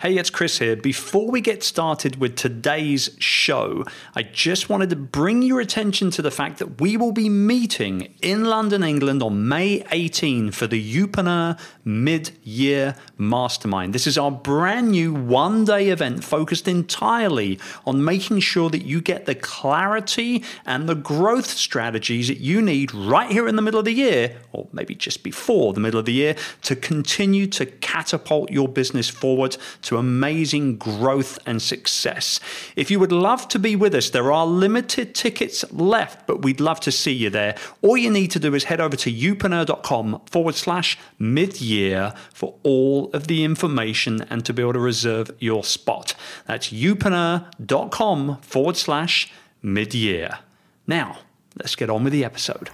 Hey, it's Chris here. Before we get started with today's show, I just wanted to bring your attention to the fact that we will be meeting in London, England on May 18 for the Youpreneur Mid Year Mastermind. This is our brand new one day event focused entirely on making sure that you get the clarity and the growth strategies that you need right here in the middle of the year, or maybe just before the middle of the year, to continue to catapult your business forward to amazing growth and success. If you would love to be with us, there are limited tickets left, but we'd love to see you there. All you need to do is head over to youpreneur.com forward slash mid year for all of the information and to be able to reserve your spot. That's youpreneur.com forward slash mid year. Now, let's get on with the episode.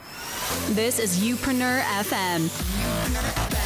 This is Youpreneur FM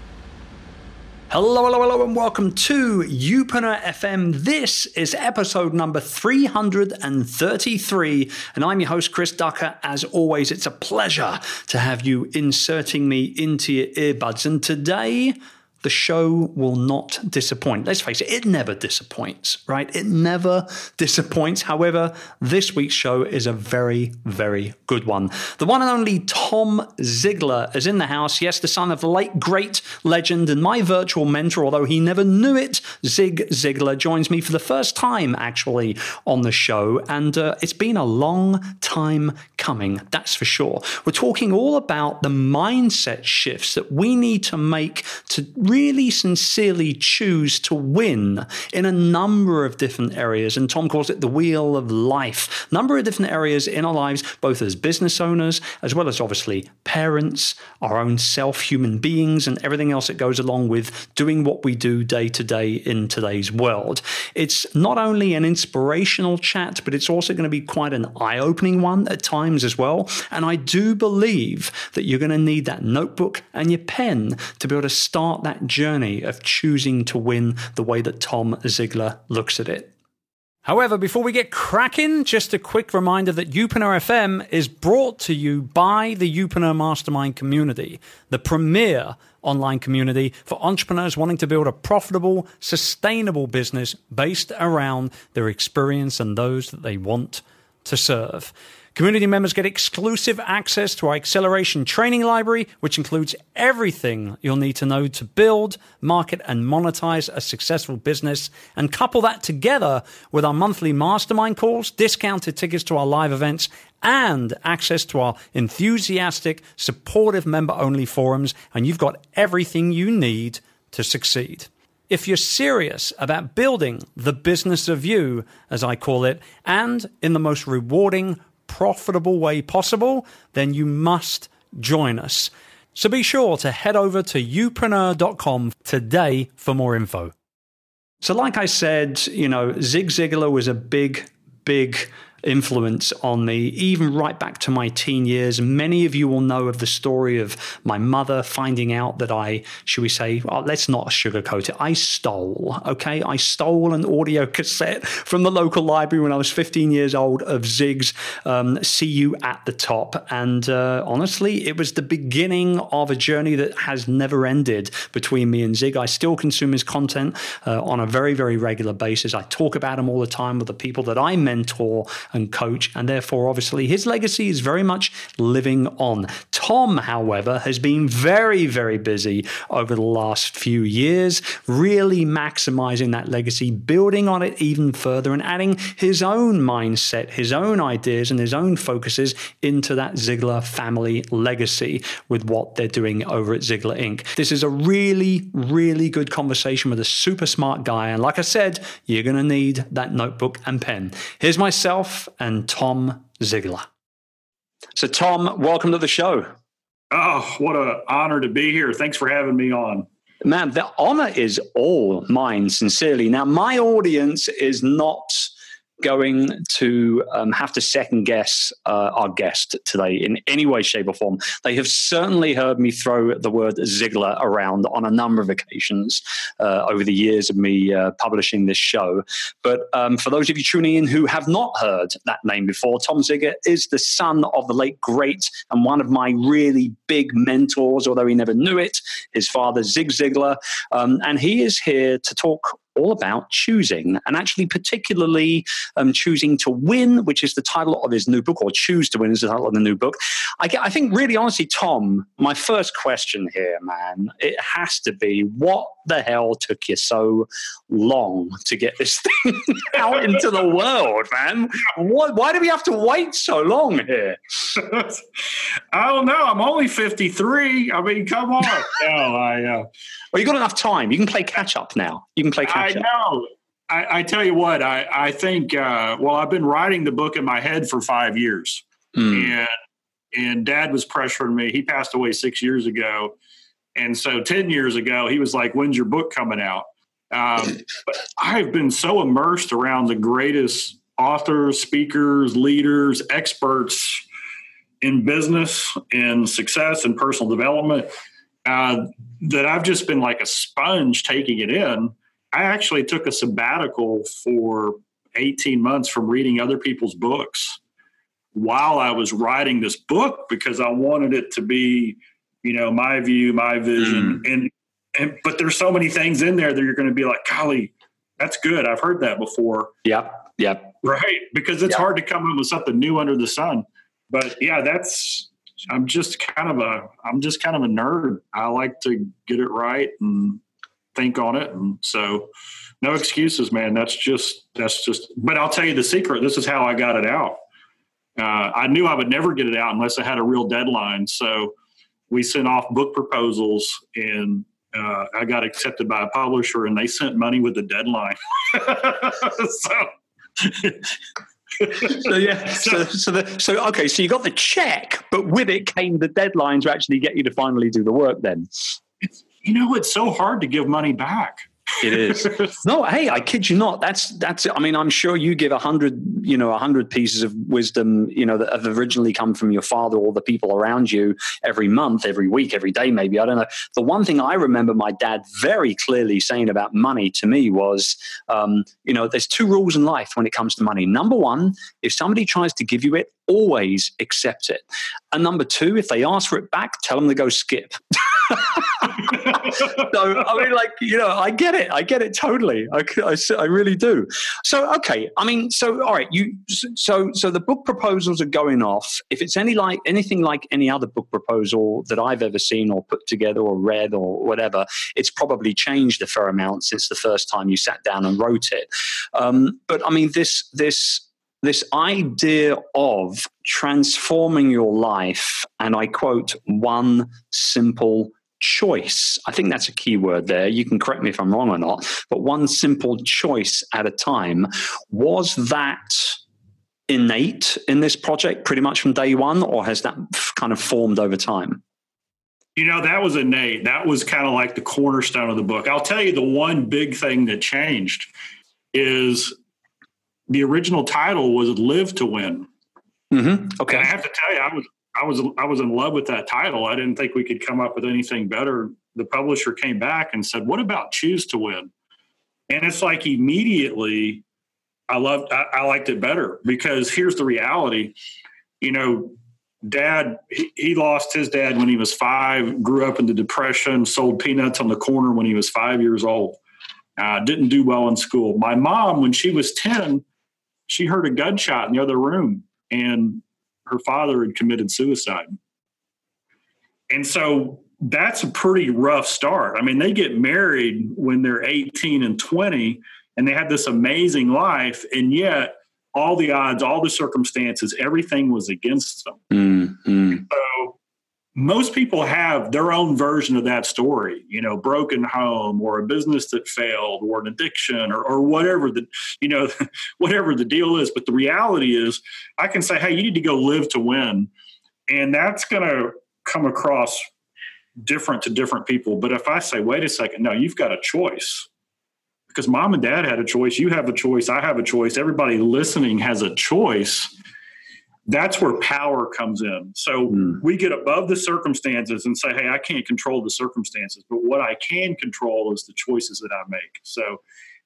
Hello, hello, hello, and welcome to Youpreneur FM. This is episode number 333, and I'm your host, Chris Ducker. As always, it's a pleasure to have you inserting me into your earbuds. And today, the show will not disappoint. Let's face it, it never disappoints, right? It never disappoints. However, this week's show is a very, very good one. The one and only Tom Ziglar is in the house. Yes, the son of the late great legend and my virtual mentor, although he never knew it, Zig Ziglar, joins me for the first time actually on the show. And uh, it's been a long time coming, that's for sure. We're talking all about the mindset shifts that we need to make to really sincerely choose to win in a number of different areas. And Tom calls it the wheel of life. Number of different areas in our lives, both as business owners, as well as obviously parents, our own self, human beings, and everything else that goes along with doing what we do day to day in today's world. It's not only an inspirational chat, but it's also going to be quite an eye opening one at times as well. And I do believe that you're going to need that notebook and your pen to be able to start that journey of choosing to win the way that Tom Ziglar looks at it. However, before we get cracking, just a quick reminder that Youpreneur FM is brought to you by the Youpreneur Mastermind community, the premier online community for entrepreneurs wanting to build a profitable, sustainable business based around their experience and those that they want to serve. Community members get exclusive access to our acceleration training library, which includes everything you'll need to know to build, market, and monetize a successful business. And couple that together with our monthly mastermind calls, discounted tickets to our live events, and access to our enthusiastic, supportive member only forums. And you've got everything you need to succeed. If you're serious about building the business of you, as I call it, and in the most rewarding, profitable way possible, then you must join us. So be sure to head over to youpreneur.com today for more info. So, like I said, you know, Zig Ziglar was a big, big influence on me, even right back to my teen years. Many of you will know of the story of my mother finding out that I, should we say, let's not sugarcoat it, I stole, okay? I stole an audio cassette from the local library when I was 15 years old of Zig's um, See You at the Top. And uh, honestly, it was the beginning of a journey that has never ended between me and Zig. I still consume his content uh, on a very, very regular basis. I talk about him all the time with the people that I mentor and coach, and therefore, obviously, his legacy is very much living on. Tom, however, has been very, very busy over the last few years, really maximizing that legacy, building on it even further, and adding his own mindset, his own ideas, and his own focuses into that Ziglar family legacy with what they're doing over at Ziglar Inc. This is a really, really good conversation with a super smart guy. And like I said, you're going to need that notebook and pen. Here's myself and Tom Ziglar. So, Tom, welcome to the show. Oh, what an honor to be here. Thanks for having me on. Man, the honor is all mine, sincerely. Now, my audience is not going to um, have to second guess uh, our guest today in any way, shape, or form. They have certainly heard me throw the word Ziglar around on a number of occasions uh, over the years of me uh, publishing this show. But um, for those of you tuning in who have not heard that name before, Tom Ziglar is the son of the late great and one of my really big mentors, although he never knew it, his father, Zig Ziglar. Um, and he is here to talk all about choosing and actually particularly um, choosing to win which is the title of his new book or choose to win is the title of the new book. I, get, I think really honestly tom my first question here man it has to be what the hell took you so long to get this thing out into the world man? What, why do we have to wait so long here? I don't know. I'm only 53 i mean come on. No i uh, well, you've got enough time. You can play catch up now. You can play catch up. I know. I, I, tell you what, I, I think, uh, well, I've been writing the book in my head for five years. Mm. And, and dad was pressuring me. He passed away six years ago. And so 10 years ago, he was like, when's your book coming out? Um, but I've been so immersed around the greatest authors, speakers, leaders, experts in business and success and personal development uh, that I've just been like a sponge taking it in. I actually took a sabbatical for 18 months from reading other people's books while I was writing this book because I wanted it to be, you know, my view, my vision. Mm. And, and, but there's so many things in there that you're going to be like, golly, that's good. I've heard that before. Yep. Yep. Right. Because it's yep. hard to come up with something new under the sun. But yeah, that's, I'm just kind of a I'm just kind of a nerd. I like to get it right and think on it, and so no excuses, man. That's just that's just. But I'll tell you the secret. This is how I got it out. Uh, I knew I would never get it out unless I had a real deadline. So we sent off book proposals, and uh, I got accepted by a publisher, and they sent money with a deadline. so so yeah, so so, the, so okay, so you got the check, but with it came the deadline to actually get you to finally do the work. Then, it's, you know, it's so hard to give money back. It is. no, hey, I kid you not. That's that's. I mean, I'm sure you give a hundred, you know, a hundred pieces of wisdom, you know, that have originally come from your father or the people around you every month, every week, every day, maybe. I don't know. The one thing I remember my dad very clearly saying about money to me was, um, you know, there's two rules in life when it comes to money. Number one, if somebody tries to give you it, always accept it. And number two, if they ask for it back, tell them to go skip. so I mean, like you know, I get it. I get it totally. I, I, I, really do. So okay, I mean, so all right, you so so the book proposals are going off. If it's any like anything like any other book proposal that I've ever seen or put together or read or whatever, it's probably changed a fair amount since the first time you sat down and wrote it. Um, but I mean, this this this idea of transforming your life, and I quote, one simple choice. I think that's a key word there. You can correct me if I'm wrong or not, but one simple choice at a time. Was that innate in this project pretty much from day one, or has that kind of formed over time? You know, that was innate. That was kind of like the cornerstone of the book. I'll tell you the one big thing that changed is the original title was Live to Win. Mm-hmm. Okay. And I have to tell you, I was I was I was in love with that title. I didn't think we could come up with anything better. The publisher came back and said, "What about Choose to Win?" And it's like immediately, I loved I, I liked it better because here's the reality. You know, dad he, he, lost his dad when he was five grew up in the depression sold peanuts on the corner when he was five years old uh, didn't do well in school my mom when she was 10 she heard a gunshot in the other room and her father had committed suicide. And so that's a pretty rough start. I mean, they get married when they're 18 and 20 and they had this amazing life and yet all the odds, all the circumstances, everything was against them. Mm-hmm. So most people have their own version of that story, you know, broken home or a business that failed or an addiction or, or whatever the, you know, whatever the deal is. But the reality is I can say, Hey, you need to go live to win. And that's going to come across different to different people. But if I say, wait a second, no, you've got a choice. because mom and dad had a choice, you have a choice, I have a choice, everybody listening has a choice. That's where power comes in. So mm. we get above the circumstances and say, hey, I can't control the circumstances, but what I can control is the choices that I make. So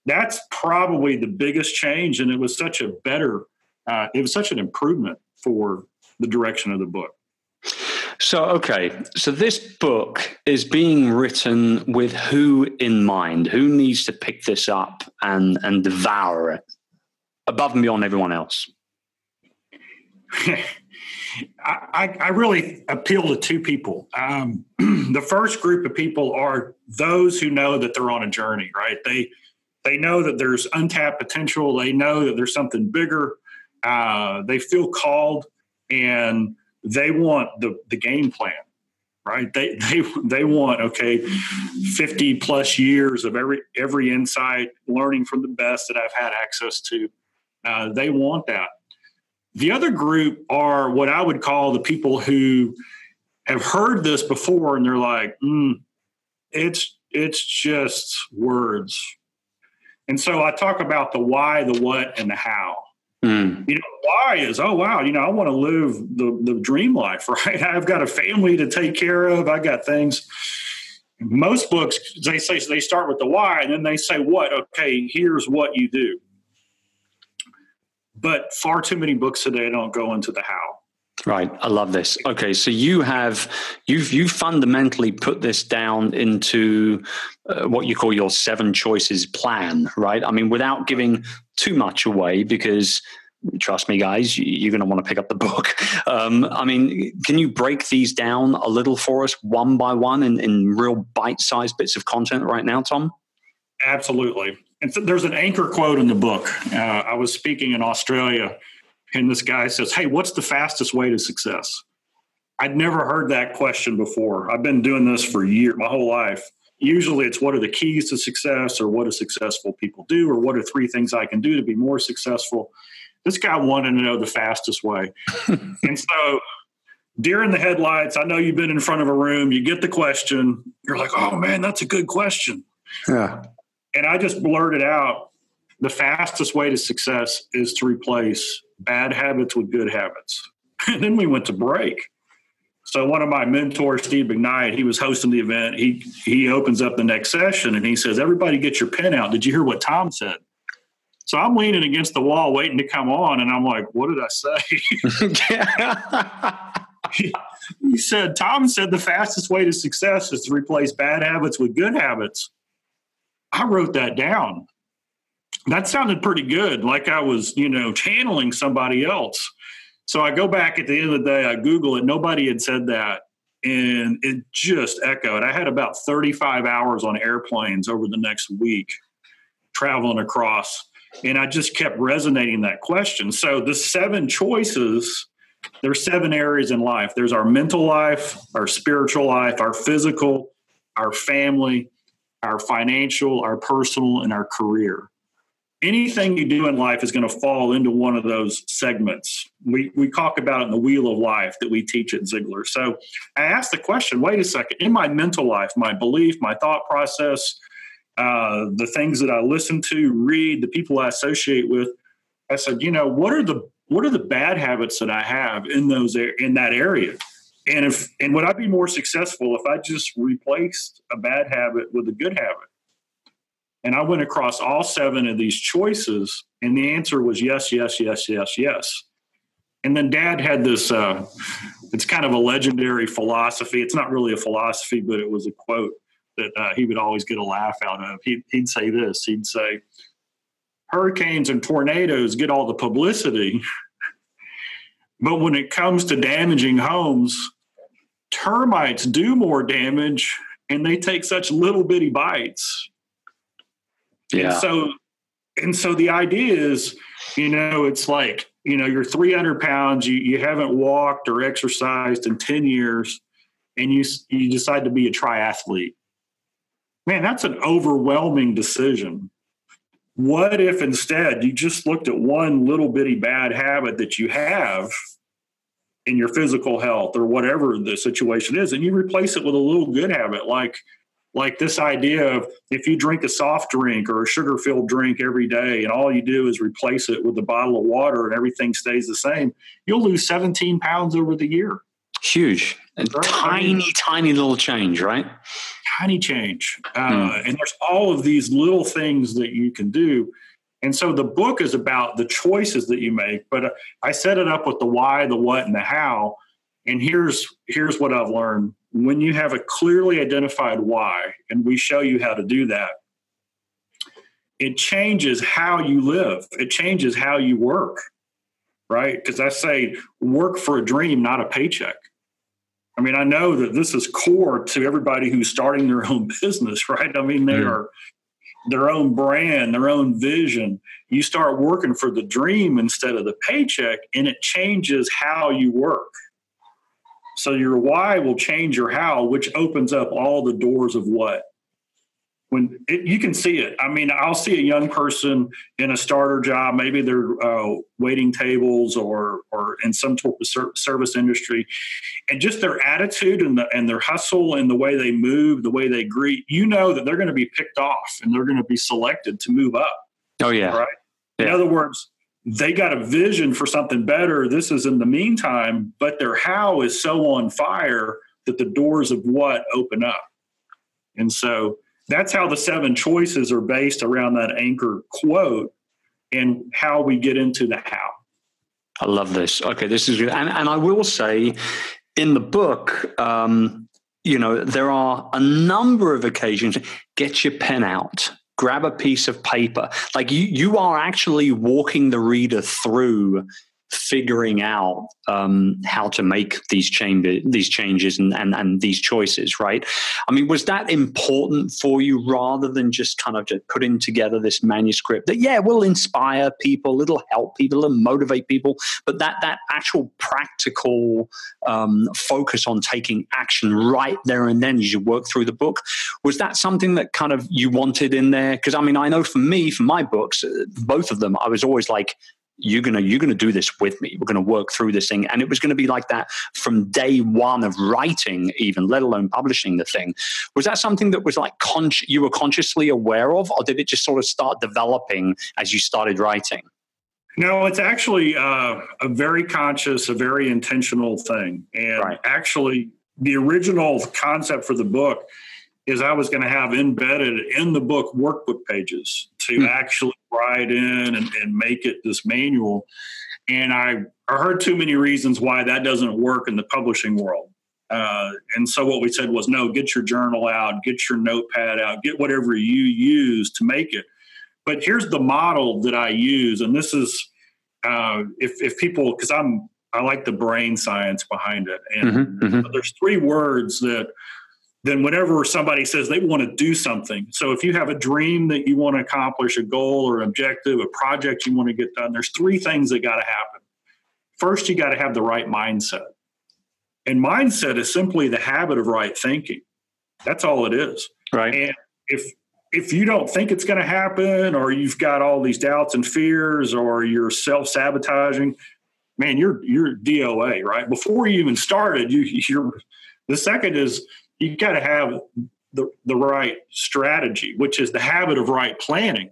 that's probably the biggest change. And it was such a better, uh, it was such an improvement for the direction of the book. So, okay, so this book is being written with who in mind? Who needs to pick this up and, and devour it above and beyond everyone else? I, I, really appeal to two people. Um, the first group of people are those who know that they're on a journey, right? They they know that there's untapped potential. They know that there's something bigger. Uh, they feel called, and they want the the game plan right they they they want okay 50 plus years of every every insight learning from the best that i've had access to uh, they want that the other group are what i would call the people who have heard this before and they're like mm, it's it's just words and so i talk about the why the what and the how Mm. You know, why is, oh, wow, you know, I want to live the, the dream life, right? I've got a family to take care of. I got things. Most books, they say, they start with the why and then they say, what? Okay, here's what you do. But far too many books today don't go into the how. Right, I love this. Okay, so you have you've you fundamentally put this down into uh, what you call your seven choices plan, right? I mean, without giving too much away, because trust me, guys, you're going to want to pick up the book. Um, I mean, can you break these down a little for us, one by one, in, in real bite-sized bits of content right now, Tom? Absolutely. And so there's an anchor quote in the book. Uh, I was speaking in Australia and this guy says, Hey, what's the fastest way to success? I'd never heard that question before. I've been doing this for years, my whole life. Usually it's what are the keys to success or what do successful people do or what are three things I can do to be more successful. This guy wanted to know the fastest way. and so deer in the headlights, I know you've been in front of a room, you get the question, you're like, oh man, that's a good question. Yeah. And I just blurted out the fastest way to success is to replace bad habits with good habits. And then we went to break. So one of my mentors, Steve McKnight, he was hosting the event. He he opens up the next session and he says, "Everybody, get your pen out. Did you hear what Tom said?" So I'm leaning against the wall, waiting to come on, and I'm like, "What did I say?" he, he said, "Tom said the fastest way to success is to replace bad habits with good habits." I wrote that down that sounded pretty good, like I was, you know, channeling somebody else. So I go back at the end of the day, I Google it. Nobody had said that. And it just echoed. I had about 35 hours on airplanes over the next week traveling across. And I just kept resonating that question. So the seven choices, there's seven areas in life. There's our mental life, our spiritual life, our physical, our family, our financial, our personal, and our career anything you do in life is going to fall into one of those segments. We, we talk about it in the wheel of life that we teach at Ziglar. So I asked the question wait a second, in my mental life, my belief, my thought process, uh, the things that I listen to, read, the people I associate with, I said, you know, what are the what are the bad habits that I have in those in that area? And if and would I be more successful if I just replaced a bad habit with a good habit? And I went across all seven of these choices, and the answer was yes, yes, yes, yes, yes. And then dad had this, uh, it's kind of a legendary philosophy. It's not really a philosophy, but it was a quote that uh, he would always get a laugh out of. He'd, he'd say this he'd say, Hurricanes and tornadoes get all the publicity, but when it comes to damaging homes, termites do more damage and they take such little bitty bites yeah. And so, and so the idea is, you know, it's like, you know, you're 300 pounds, you, you haven't walked or exercised in 10 years, and you, you decide to be a triathlete. Man, that's an overwhelming decision. What if instead you just looked at one little bitty bad habit that you have in your physical health or whatever the situation is, and you replace it with a little good habit like like this idea of if you drink a soft drink or a sugar filled drink every day and all you do is replace it with a bottle of water and everything stays the same, you'll lose 17 pounds over the year. Huge. And right? tiny, I mean, tiny little change, right? Tiny change. Uh, mm. And there's all of these little things that you can do. And so the book is about the choices that you make, but I set it up with the why, the what, and the how. And here's here's what I've learned when you have a clearly identified why, and we show you how to do that, it changes how you live, it changes how you work, right? Because I say work for a dream, not a paycheck. I mean, I know that this is core to everybody who's starting their own business, right? I mean, they mm. are their own brand, their own vision. You start working for the dream instead of the paycheck, and it changes how you work. So your why will change your how, which opens up all the doors of what. When it, you can see it, I mean, I'll see a young person in a starter job. Maybe they're uh, waiting tables or or in some sort of service industry, and just their attitude and the, and their hustle and the way they move, the way they greet. You know that they're going to be picked off and they're going to be selected to move up. Oh yeah, right. Yeah. In other words, they got a vision for something better. This is in the meantime, but their how is so on fire that the doors of what open up. And so that's how the seven choices are based around that anchor quote and how we get into the how. I love this. Okay, this is. And, and I will say in the book, um, you know, there are a number of occasions, get your pen out grab a piece of paper. Like you, you are actually walking the reader through figuring out um, how to make these change these changes and, and and these choices right? I mean was that important for you rather than just kind of just putting together this manuscript that yeah will inspire people it'll help people and motivate people but that that actual practical um, focus on taking action right there and then as you work through the book was that something that kind of you wanted in there? Because i mean i know for me for my books uh, both of them i was always like you're gonna you're gonna do this with me. We're gonna work through this thing. And it was gonna be like that from day one of writing even let alone publishing the thing. Was that something that was like con- you were consciously aware of or did it just sort of start developing as you started writing? No it's actually uh, a very conscious a very intentional thing. And right. actually the original concept for the book is I was going to have embedded in the book workbook pages to hmm. actually write in and, and, make it this manual. And I, I heard too many reasons why that doesn't work in the publishing world. Uh, and so what we said was, no, get your journal out, get your notepad out, get whatever you use to make it. But here's the model that I use, and this is uh, if if people because I'm I like the brain science behind it, and mm-hmm, mm-hmm. there's three words that then whenever somebody says they want to do something. So if you have a dream that you want to accomplish a goal or objective a project you want to get done there's three things that got to happen. First you got to have the right mindset. And mindset is simply the habit of right thinking. That's all it is. Right. And if if you don't think it's going to happen or you've got all these doubts and fears or you're self-sabotaging man you're you're doa right? Before you even started you you're the second is you got to have the, the right strategy, which is the habit of right planning.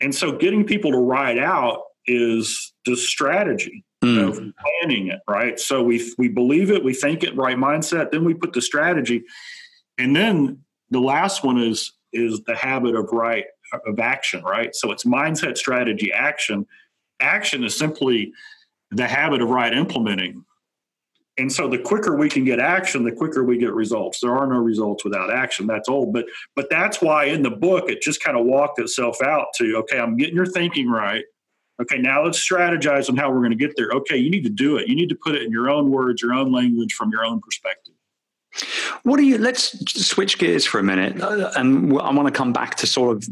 And so getting people to ride out is the strategy mm. of planning it, right? So we we believe it, we think it, right mindset, then we put the strategy. And then the last one is is the habit of right of action, right? So it's mindset, strategy, action. Action is simply the habit of right implementing and so the quicker we can get action the quicker we get results. There are no results without action that's old. But but that's why in the book it just kind of walked itself out to okay i'm getting your thinking right. Okay now let's strategize on how we're going to get there. Okay you need to do it. You need to put it in your own words your own language from your own perspective. What do you let's switch gears for a minute uh, and i want to come back to sort of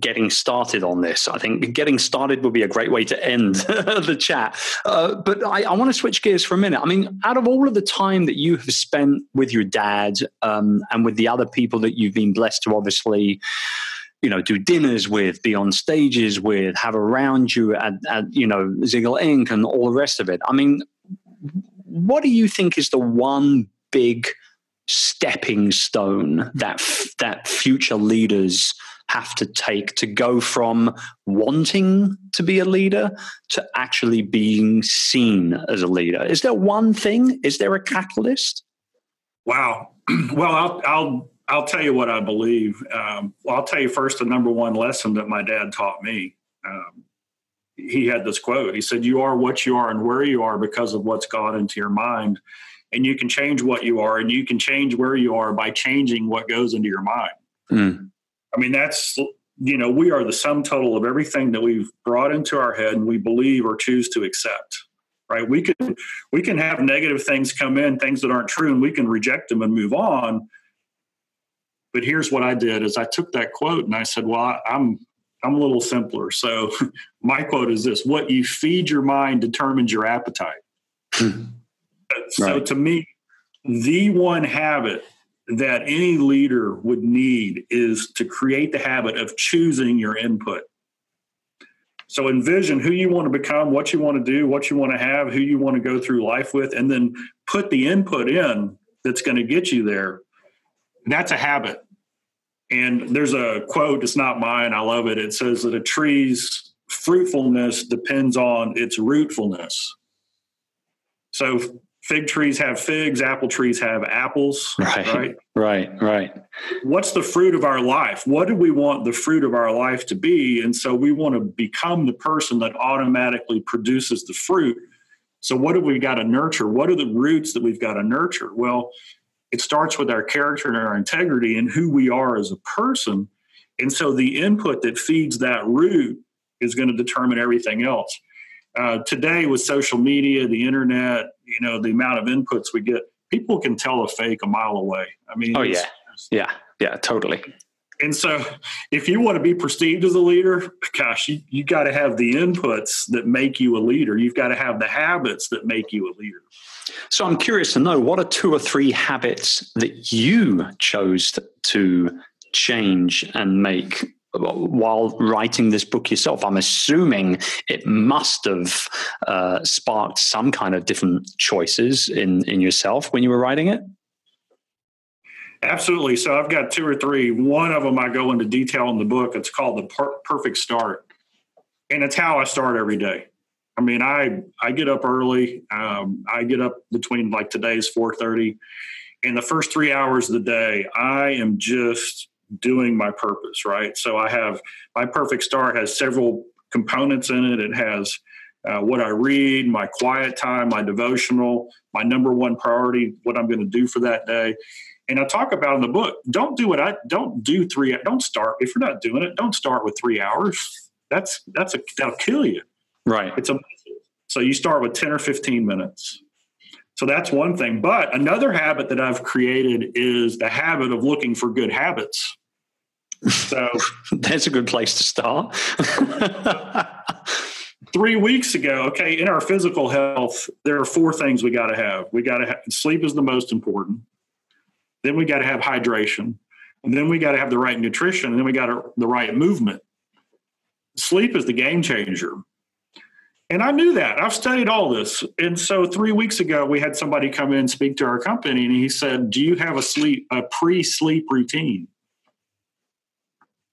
getting started on this. I think getting started would be a great way to end the chat. Uh, but I, I want to switch gears for a minute. I mean, out of all of the time that you have spent with your dad um, and with the other people that you've been blessed to obviously you know, do dinners with, be on stages with, have around you at, at, you know, Ziglar Inc. and all the rest of it. I mean, what do you think is the one big stepping stone that f- that future leaders have to take to go from wanting to be a leader to actually being seen as a leader? Is there one thing? Is there a catalyst? Wow. Well, I'll I'll I'll tell you what I believe. Um, well, I'll tell you first the number one lesson that my dad taught me. Um, he had this quote. He said, "You are what you are and where you are because of what's gone into your mind." and you can change what you are and you can change where you are by changing what goes into your mind. Mm. I mean, that's, you know, we are the sum total of everything that we've brought into our head and we believe or choose to accept. Right. We can we can have negative things come in, things that aren't true, and we can reject them and move on. But here's what I did is I took that quote and I said, Well, I, I'm I'm a little simpler. So my quote is this what you feed your mind determines your appetite. Hmm. So right. to me, the one habit that any leader would need is to create the habit of choosing your input. So envision who you want to become, what you want to do, what you want to have, who you want to go through life with, and then put the input in that's going to get you there. That's a habit. And there's a quote, it's not mine, I love it. It says that a tree's fruitfulness depends on its rootfulness. So fig trees have figs, apple trees have apples. Right. Right. Right. Right. What's the fruit of our life? What do we want the fruit of our life to be? And so we want to become the person that automatically produces the fruit. So, what have we got to nurture? What are the roots that we've got to nurture? Well, it starts with our character and our integrity and who we are as a person. And so, the input that feeds that root is going to determine everything else. Uh, today, with social media, the internet, you know, the amount of inputs we get, people can tell a fake a mile away. I mean, oh yeah, yeah, yeah, totally. And so, if you want to be perceived as a leader, gosh, you, you got to have the inputs that make you a leader. You've got to have the habits that make you a leader. So, I'm curious to know what are two or three habits that you chose to change and make while writing this book yourself? I'm assuming it must have uh, sparked some kind of different choices in in yourself when you were writing it. Absolutely. So I've got two or three. One of them I go into detail in the book. It's called the per- perfect start, and it's how I start every day. I mean, I I get up early. Um, I get up between like today's four thirty, and the first three hours of the day, I am just doing my purpose, right? So I have my perfect start has several components in it. It has uh, what I read, my quiet time, my devotional, my number one priority, what I'm going to do for that day. And I talk about in the book, don't do it. I don't do three. Don't start if you're not doing it. Don't start with three hours. That's that's a that'll kill you. Right. It's a so you start with ten or fifteen minutes. So that's one thing. But another habit that I've created is the habit of looking for good habits. So that's a good place to start. three weeks ago, okay, in our physical health, there are four things we got to have. We got to have sleep is the most important. Then we got to have hydration. And then we got to have the right nutrition. And then we got the right movement. Sleep is the game changer. And I knew that. I've studied all this. And so three weeks ago, we had somebody come in and speak to our company, and he said, Do you have a sleep, a pre-sleep routine?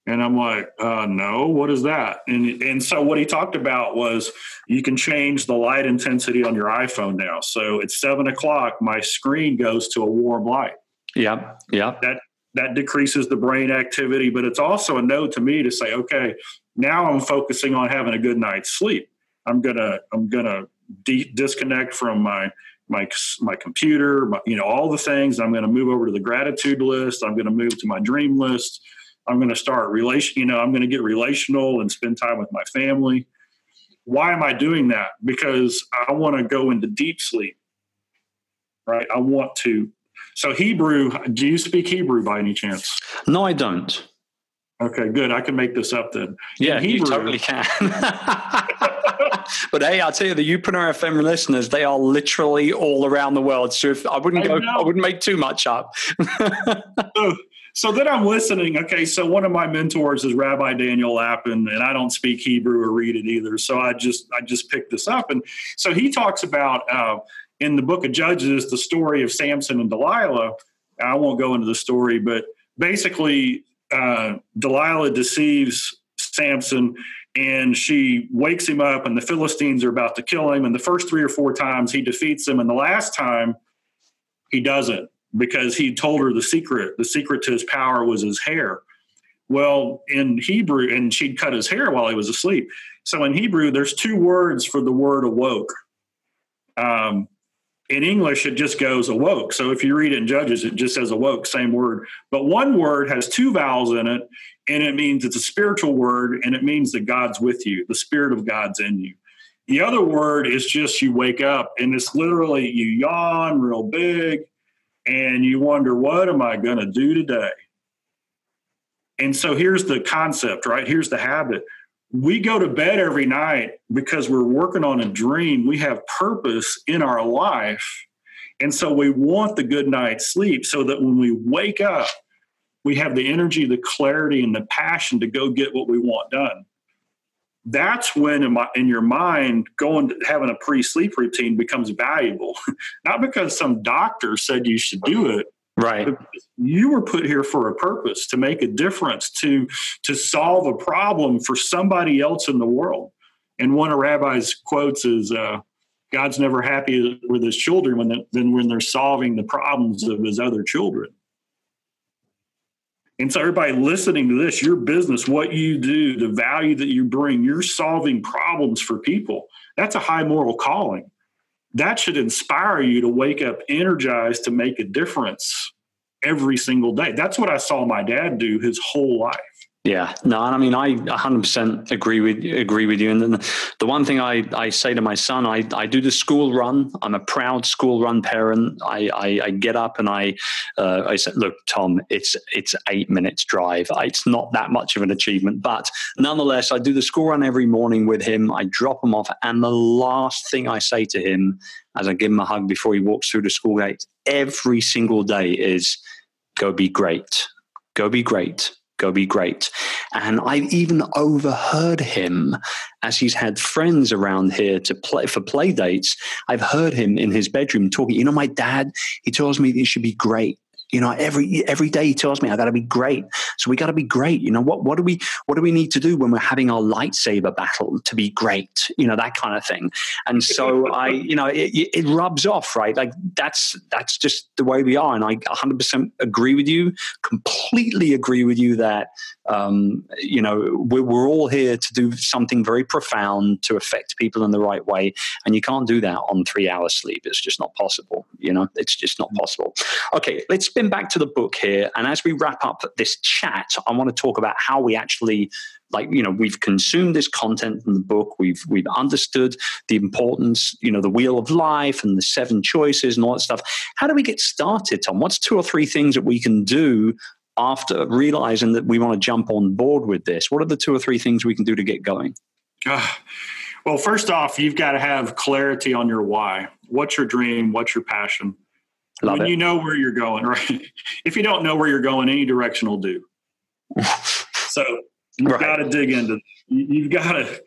And I'm like, uh, no, what is that? And and so what he talked about was you can change the light intensity on your iPhone now. So at seven o'clock, my screen goes to a warm light. Yeah, yeah. That that decreases the brain activity, but it's also a note to me to say, okay, now I'm focusing on having a good night's sleep. I'm gonna I'm gonna de- disconnect from my my my computer, my, you know, all the things. I'm going to move over to the gratitude list. I'm going to move to my dream list. I'm going to start relation, you know, I'm going to get relational and spend time with my family. Why am I doing that? Because I want to go into deep sleep. Right? I want to. So Hebrew, do you speak Hebrew by any chance? No, I don't. Okay, good. I can make this up then. Yeah, Hebrew, you totally can. but hey, I'll tell you, the Youpreneur FM listeners, they are literally all around the world. So if I wouldn't I go, know. I wouldn't make too much up. so, so then I'm listening. Okay, so one of my mentors is Rabbi Daniel Lapin, and I don't speak Hebrew or read it either. So I just I just picked this up, and so he talks about uh, in the book of Judges the story of Samson and Delilah. I won't go into the story, but basically, uh, Delilah deceives Samson and she wakes him up, and the Philistines are about to kill him. And the first three or four times he defeats them, and the last time he doesn't because he told her the secret. The secret to his power was his hair. Well, in Hebrew, and she'd cut his hair while he was asleep. So in Hebrew, there's two words for the word awoke. Um, in English, it just goes awoke. So if you read it in Judges, it just says awoke, same word. But one word has two vowels in it, and it means it's a spiritual word, and it means that God's with you, the Spirit of God's in you. The other word is just you wake up, and it's literally you yawn real big, and you wonder, what am I going to do today? And so here's the concept, right? Here's the habit. We go to bed every night because we're working on a dream. We have purpose in our life. And so we want the good night's sleep so that when we wake up, we have the energy, the clarity, and the passion to go get what we want done. That's when, in, my, in your mind, going to having a pre-sleep routine becomes valuable. Not because some doctor said you should do it, Right. You were put here for a purpose to make a difference, to to solve a problem for somebody else in the world. And one of Rabbi's quotes is, uh, "God's never happy with his children when than when they're solving the problems of his other children." And so, everybody listening to this, your business, what you do, the value that you bring, you're solving problems for people. That's a high moral calling that should inspire you to wake up energized to make a difference every single day. That's what I saw my dad do his whole life. Yeah, no, I mean, I 100% agree with agree with you. And then the one thing I, I say to my son, I, I do the school run. I'm a proud school run parent. I, I, I get up and I uh, I said, look, Tom, it's it's eight minutes drive. It's not that much of an achievement, but nonetheless, I do the school run every morning with him. I drop him off, and the last thing I say to him as I give him a hug before he walks through the school gate every single day is, "Go be great. Go be great." Go be great. And I've even overheard him as he's had friends around here to play for play dates. I've heard him in his bedroom talking, you know, my dad, he tells me it should be great. You know, every every day he tells me I got to be great. So we got to be great. You know what? What do we what do we need to do when we're having our lightsaber battle to be great? You know that kind of thing. And so I, you know, it, it rubs off, right? Like that's that's just the way we are. And I 100% agree with you. Completely agree with you that um, you know we're, we're all here to do something very profound to affect people in the right way, and you can't do that on three hours sleep. It's just not possible. You know, it's just not possible. Okay, let's spin back to the book here. And as we wrap up this chat, I want to talk about how we actually like you know we've consumed this content in the book we've we've understood the importance you know the wheel of life and the seven choices and all that stuff. How do we get started tom? What's two or three things that we can do after realizing that we want to jump on board with this? What are the two or three things we can do to get going? Uh, well first off you've got to have clarity on your why. What's your dream? What's your passion Love when it. you know where you're going, right? if you don't know where you're going, any direction will do. so you've right. got to dig into. You've got to.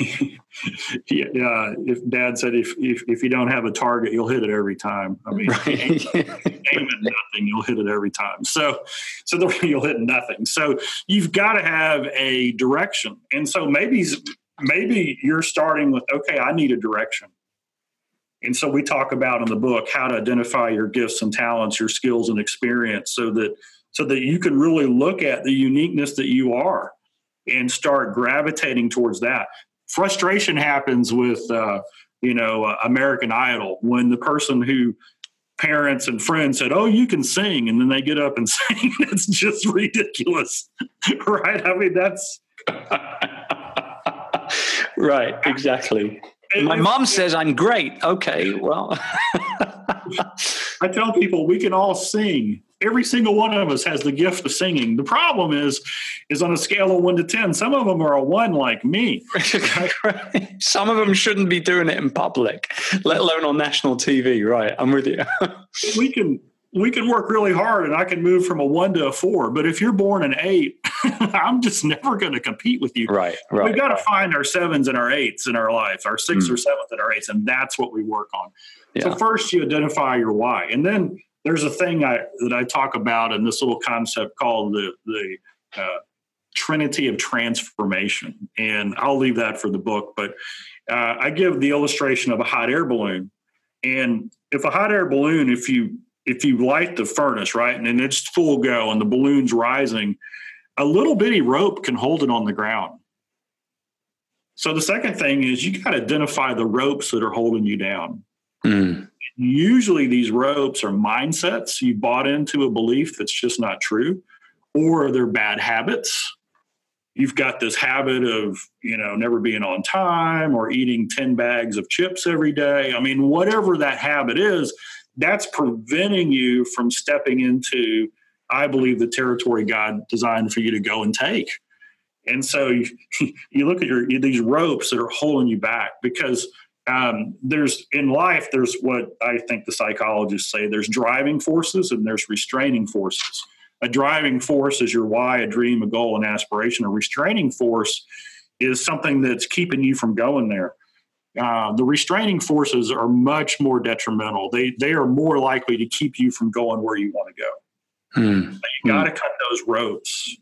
yeah, if Dad said if, if if you don't have a target, you'll hit it every time. I mean, right. aim, aim at nothing, you'll hit it every time. So, so the, you'll hit nothing. So you've got to have a direction, and so maybe maybe you're starting with okay, I need a direction and so we talk about in the book how to identify your gifts and talents, your skills and experience so that so that you can really look at the uniqueness that you are and start gravitating towards that. Frustration happens with uh, you know uh, American Idol when the person who parents and friends said, "Oh, you can sing," and then they get up and sing. it's just ridiculous, right? I mean, that's right. Exactly. My mom says I'm great. Okay, well. I tell people we can all sing. Every single one of us has the gift of singing. The problem is, is on a scale of one to ten. Some of them are a one, like me. some of them shouldn't be doing it in public, let alone on national TV. Right? I'm with you. we can we can work really hard and I can move from a one to a four. But if you're born an eight, I'm just never going to compete with you. Right. right We've got to find our sevens and our eights in our life, our six mm. or seventh and our eights. And that's what we work on. Yeah. So first you identify your why. And then there's a thing I, that I talk about in this little concept called the the uh, Trinity of Transformation, and I'll leave that for the book. But uh, I give the illustration of a hot air balloon, and if a hot air balloon, if you if you light the furnace right, and then it's full go, and the balloon's rising, a little bitty rope can hold it on the ground. So the second thing is you got to identify the ropes that are holding you down. Mm. Usually these ropes are mindsets you bought into a belief that's just not true, or they're bad habits. You've got this habit of, you know, never being on time or eating 10 bags of chips every day. I mean, whatever that habit is, that's preventing you from stepping into, I believe, the territory God designed for you to go and take. And so you, you look at your these ropes that are holding you back because um, there's in life there's what I think the psychologists say there's driving forces and there's restraining forces. A driving force is your why, a dream, a goal, an aspiration. A restraining force is something that's keeping you from going there. Uh, the restraining forces are much more detrimental. They they are more likely to keep you from going where you want to go. Hmm. you got to cut those ropes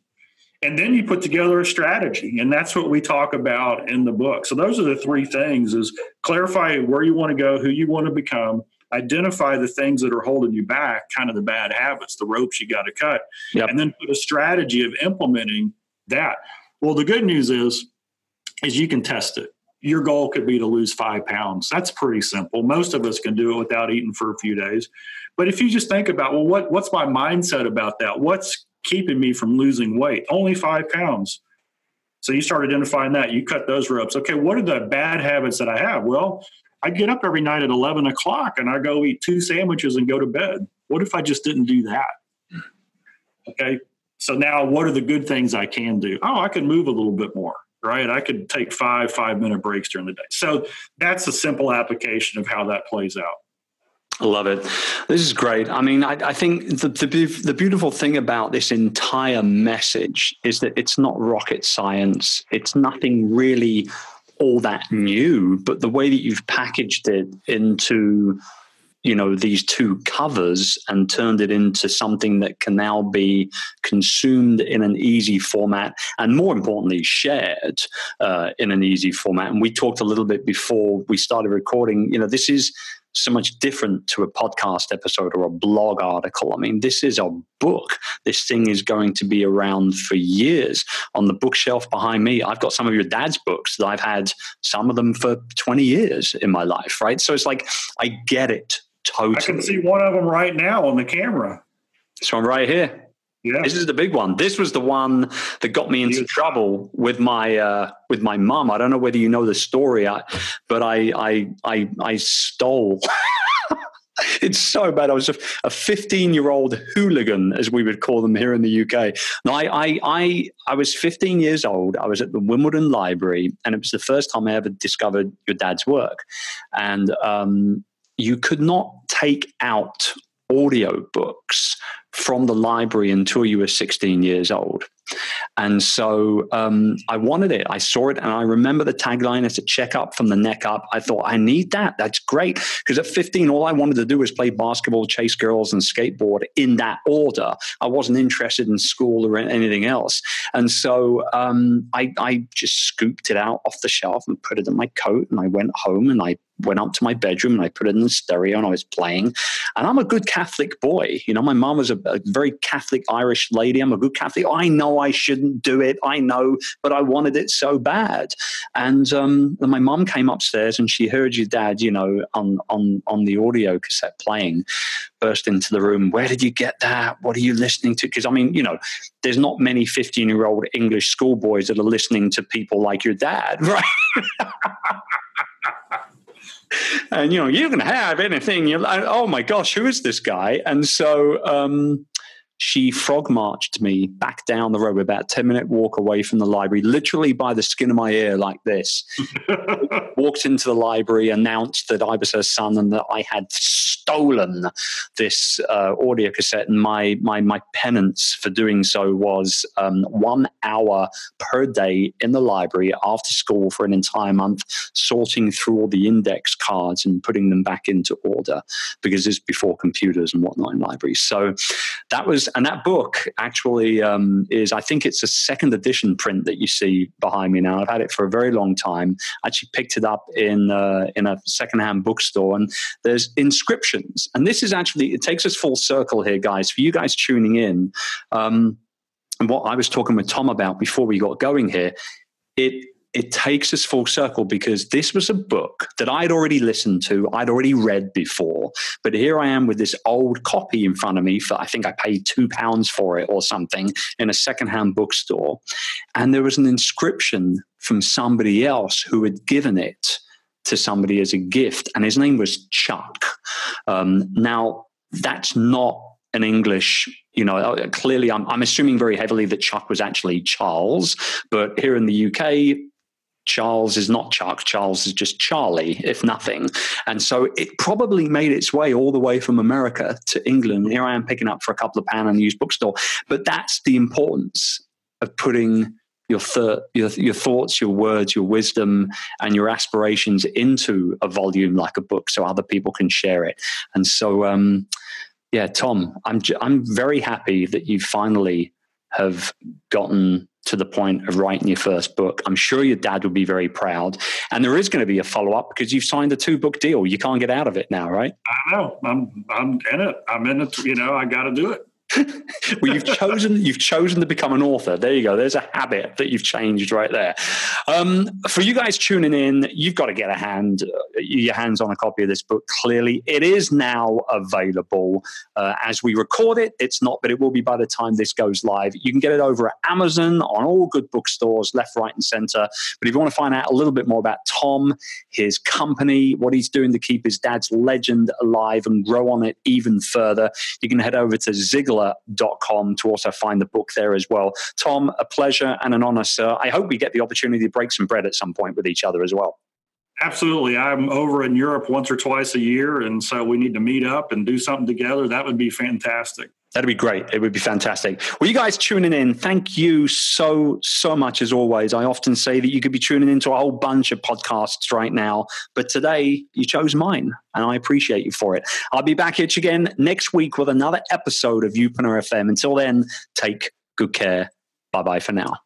and then you put together a strategy and that's what we talk about in the book so those are the three things is clarify where you want to go who you want to become identify the things that are holding you back kind of the bad habits the ropes you got to cut yep. and then put a strategy of implementing that well the good news is is you can test it your goal could be to lose five pounds that's pretty simple most of us can do it without eating for a few days but if you just think about well what what's my mindset about that what's keeping me from losing weight? Only five pounds. So you start identifying that. You cut those ropes. Okay, what are the bad habits that I have? Well, I get up every night at 11 o'clock and I go eat two sandwiches and go to bed. What if I just didn't do that? Hmm. Okay, so now what are the good things I can do? Oh, I can move a little bit more, right? I could take five five minute breaks during the day. So that's a simple application of how that plays out. I love it. This is great. I mean, I, I think the, the, the beautiful thing about this entire message is that it's not rocket science. It's nothing really all that new, but the way that you've packaged it into you know these two covers and turned it into something that can now be consumed in an easy format and more importantly shared uh, in an easy format and we talked a little bit before we started recording you know this is so much different to a podcast episode or a blog article. I mean, this is a book. This thing is going to be around for years. On the bookshelf behind me, I've got some of your dad's books that I've had some of them for 20 years in my life, right? So it's like, I get it totally. I can see one of them right now on the camera. This one right here. Yeah. This is the big one. This was the one that got me into trouble with my uh, with my mom. I don't know whether you know the story, I, but I I I, I stole. it's so bad. I was a 15 year old hooligan, as we would call them here in the UK. No, I, I, I, I was 15 years old. I was at the Wimbledon Library, and it was the first time I ever discovered your dad's work. And um, you could not take out audio books from the library until you were 16 years old. And so um, I wanted it. I saw it, and I remember the tagline as a check up from the neck up. I thought, I need that. That's great. Because at 15, all I wanted to do was play basketball, chase girls, and skateboard in that order. I wasn't interested in school or anything else. And so um, I, I just scooped it out off the shelf and put it in my coat, and I went home and I went up to my bedroom and I put it in the stereo and I was playing. And I'm a good Catholic boy. You know, my mom was a, a, very Catholic Irish lady. I'm a good Catholic. I know I shouldn't do it. I know, but I wanted it so bad. And um, my mom came upstairs and she heard your dad, you know, on on on the audio cassette playing, burst into the room. Where did you get that? What are you listening to? Because I mean, you know, there's not many 15 year old English schoolboys that are listening to people like your dad, right? and you know you can have anything you like. Oh my gosh, who is this guy? And so um, she frog marched me back down the road, about 10 minute walk away from the library, literally by the skin of my ear, like this. Walked into the library, announced that I was her son and that I had stolen this uh, audio cassette. And my, my, my penance for doing so was um, one hour per day in the library after school for an entire month, sorting through all the index cards and putting them back into order because it's before computers and whatnot in libraries. So that was and that book actually um, is, I think it's a second edition print that you see behind me now. I've had it for a very long time. I actually picked it up in uh, in a secondhand bookstore, and there's inscriptions. And this is actually it takes us full circle here, guys. For you guys tuning in, um, and what I was talking with Tom about before we got going here, it it takes us full circle because this was a book that I'd already listened to, I'd already read before, but here I am with this old copy in front of me for I think I paid two pounds for it or something in a secondhand bookstore, and there was an inscription from somebody else who had given it to somebody as a gift, and his name was Chuck. Um, now that's not an English, you know, uh, clearly I'm, I'm, assuming very heavily that Chuck was actually Charles, but here in the UK, Charles is not Chuck. Charles is just Charlie, if nothing. And so it probably made its way all the way from America to England. Here I am picking up for a couple of pounds in a used bookstore. But that's the importance of putting your, th- your, your thoughts, your words, your wisdom, and your aspirations into a volume like a book, so other people can share it. And so, um, yeah, Tom, I'm j- I'm very happy that you finally have gotten to the point of writing your first book. I'm sure your dad would be very proud. And there is going to be a follow up because you've signed a two book deal. You can't get out of it now, right? I know. I'm I'm in it. I'm in it. You know, I got to do it. well, you've chosen you've chosen to become an author. There you go. There's a habit that you've changed right there. Um, for you guys tuning in, you've got to get a hand uh, your hands on a copy of this book. Clearly, it is now available uh, as we record it. It's not, but it will be by the time this goes live. You can get it over at Amazon on all good bookstores, left, right, and center. But if you want to find out a little bit more about Tom, his company, what he's doing to keep his dad's legend alive and grow on it even further, you can head over to Ziglar to also find the book there as well. Tom, a pleasure and an honor, sir. I hope we get the opportunity to break some bread at some point with each other as well. Absolutely. I'm over in Europe once or twice a year. And so we need to meet up and do something together. That would be fantastic. That'd be great. It would be fantastic. Well, you guys tuning in, thank you so, so much as always. I often say that you could be tuning into a whole bunch of podcasts right now, but today you chose mine and I appreciate you for it. I'll be back here again next week with another episode of Youpreneur FM. Until then, take good care. Bye bye for now.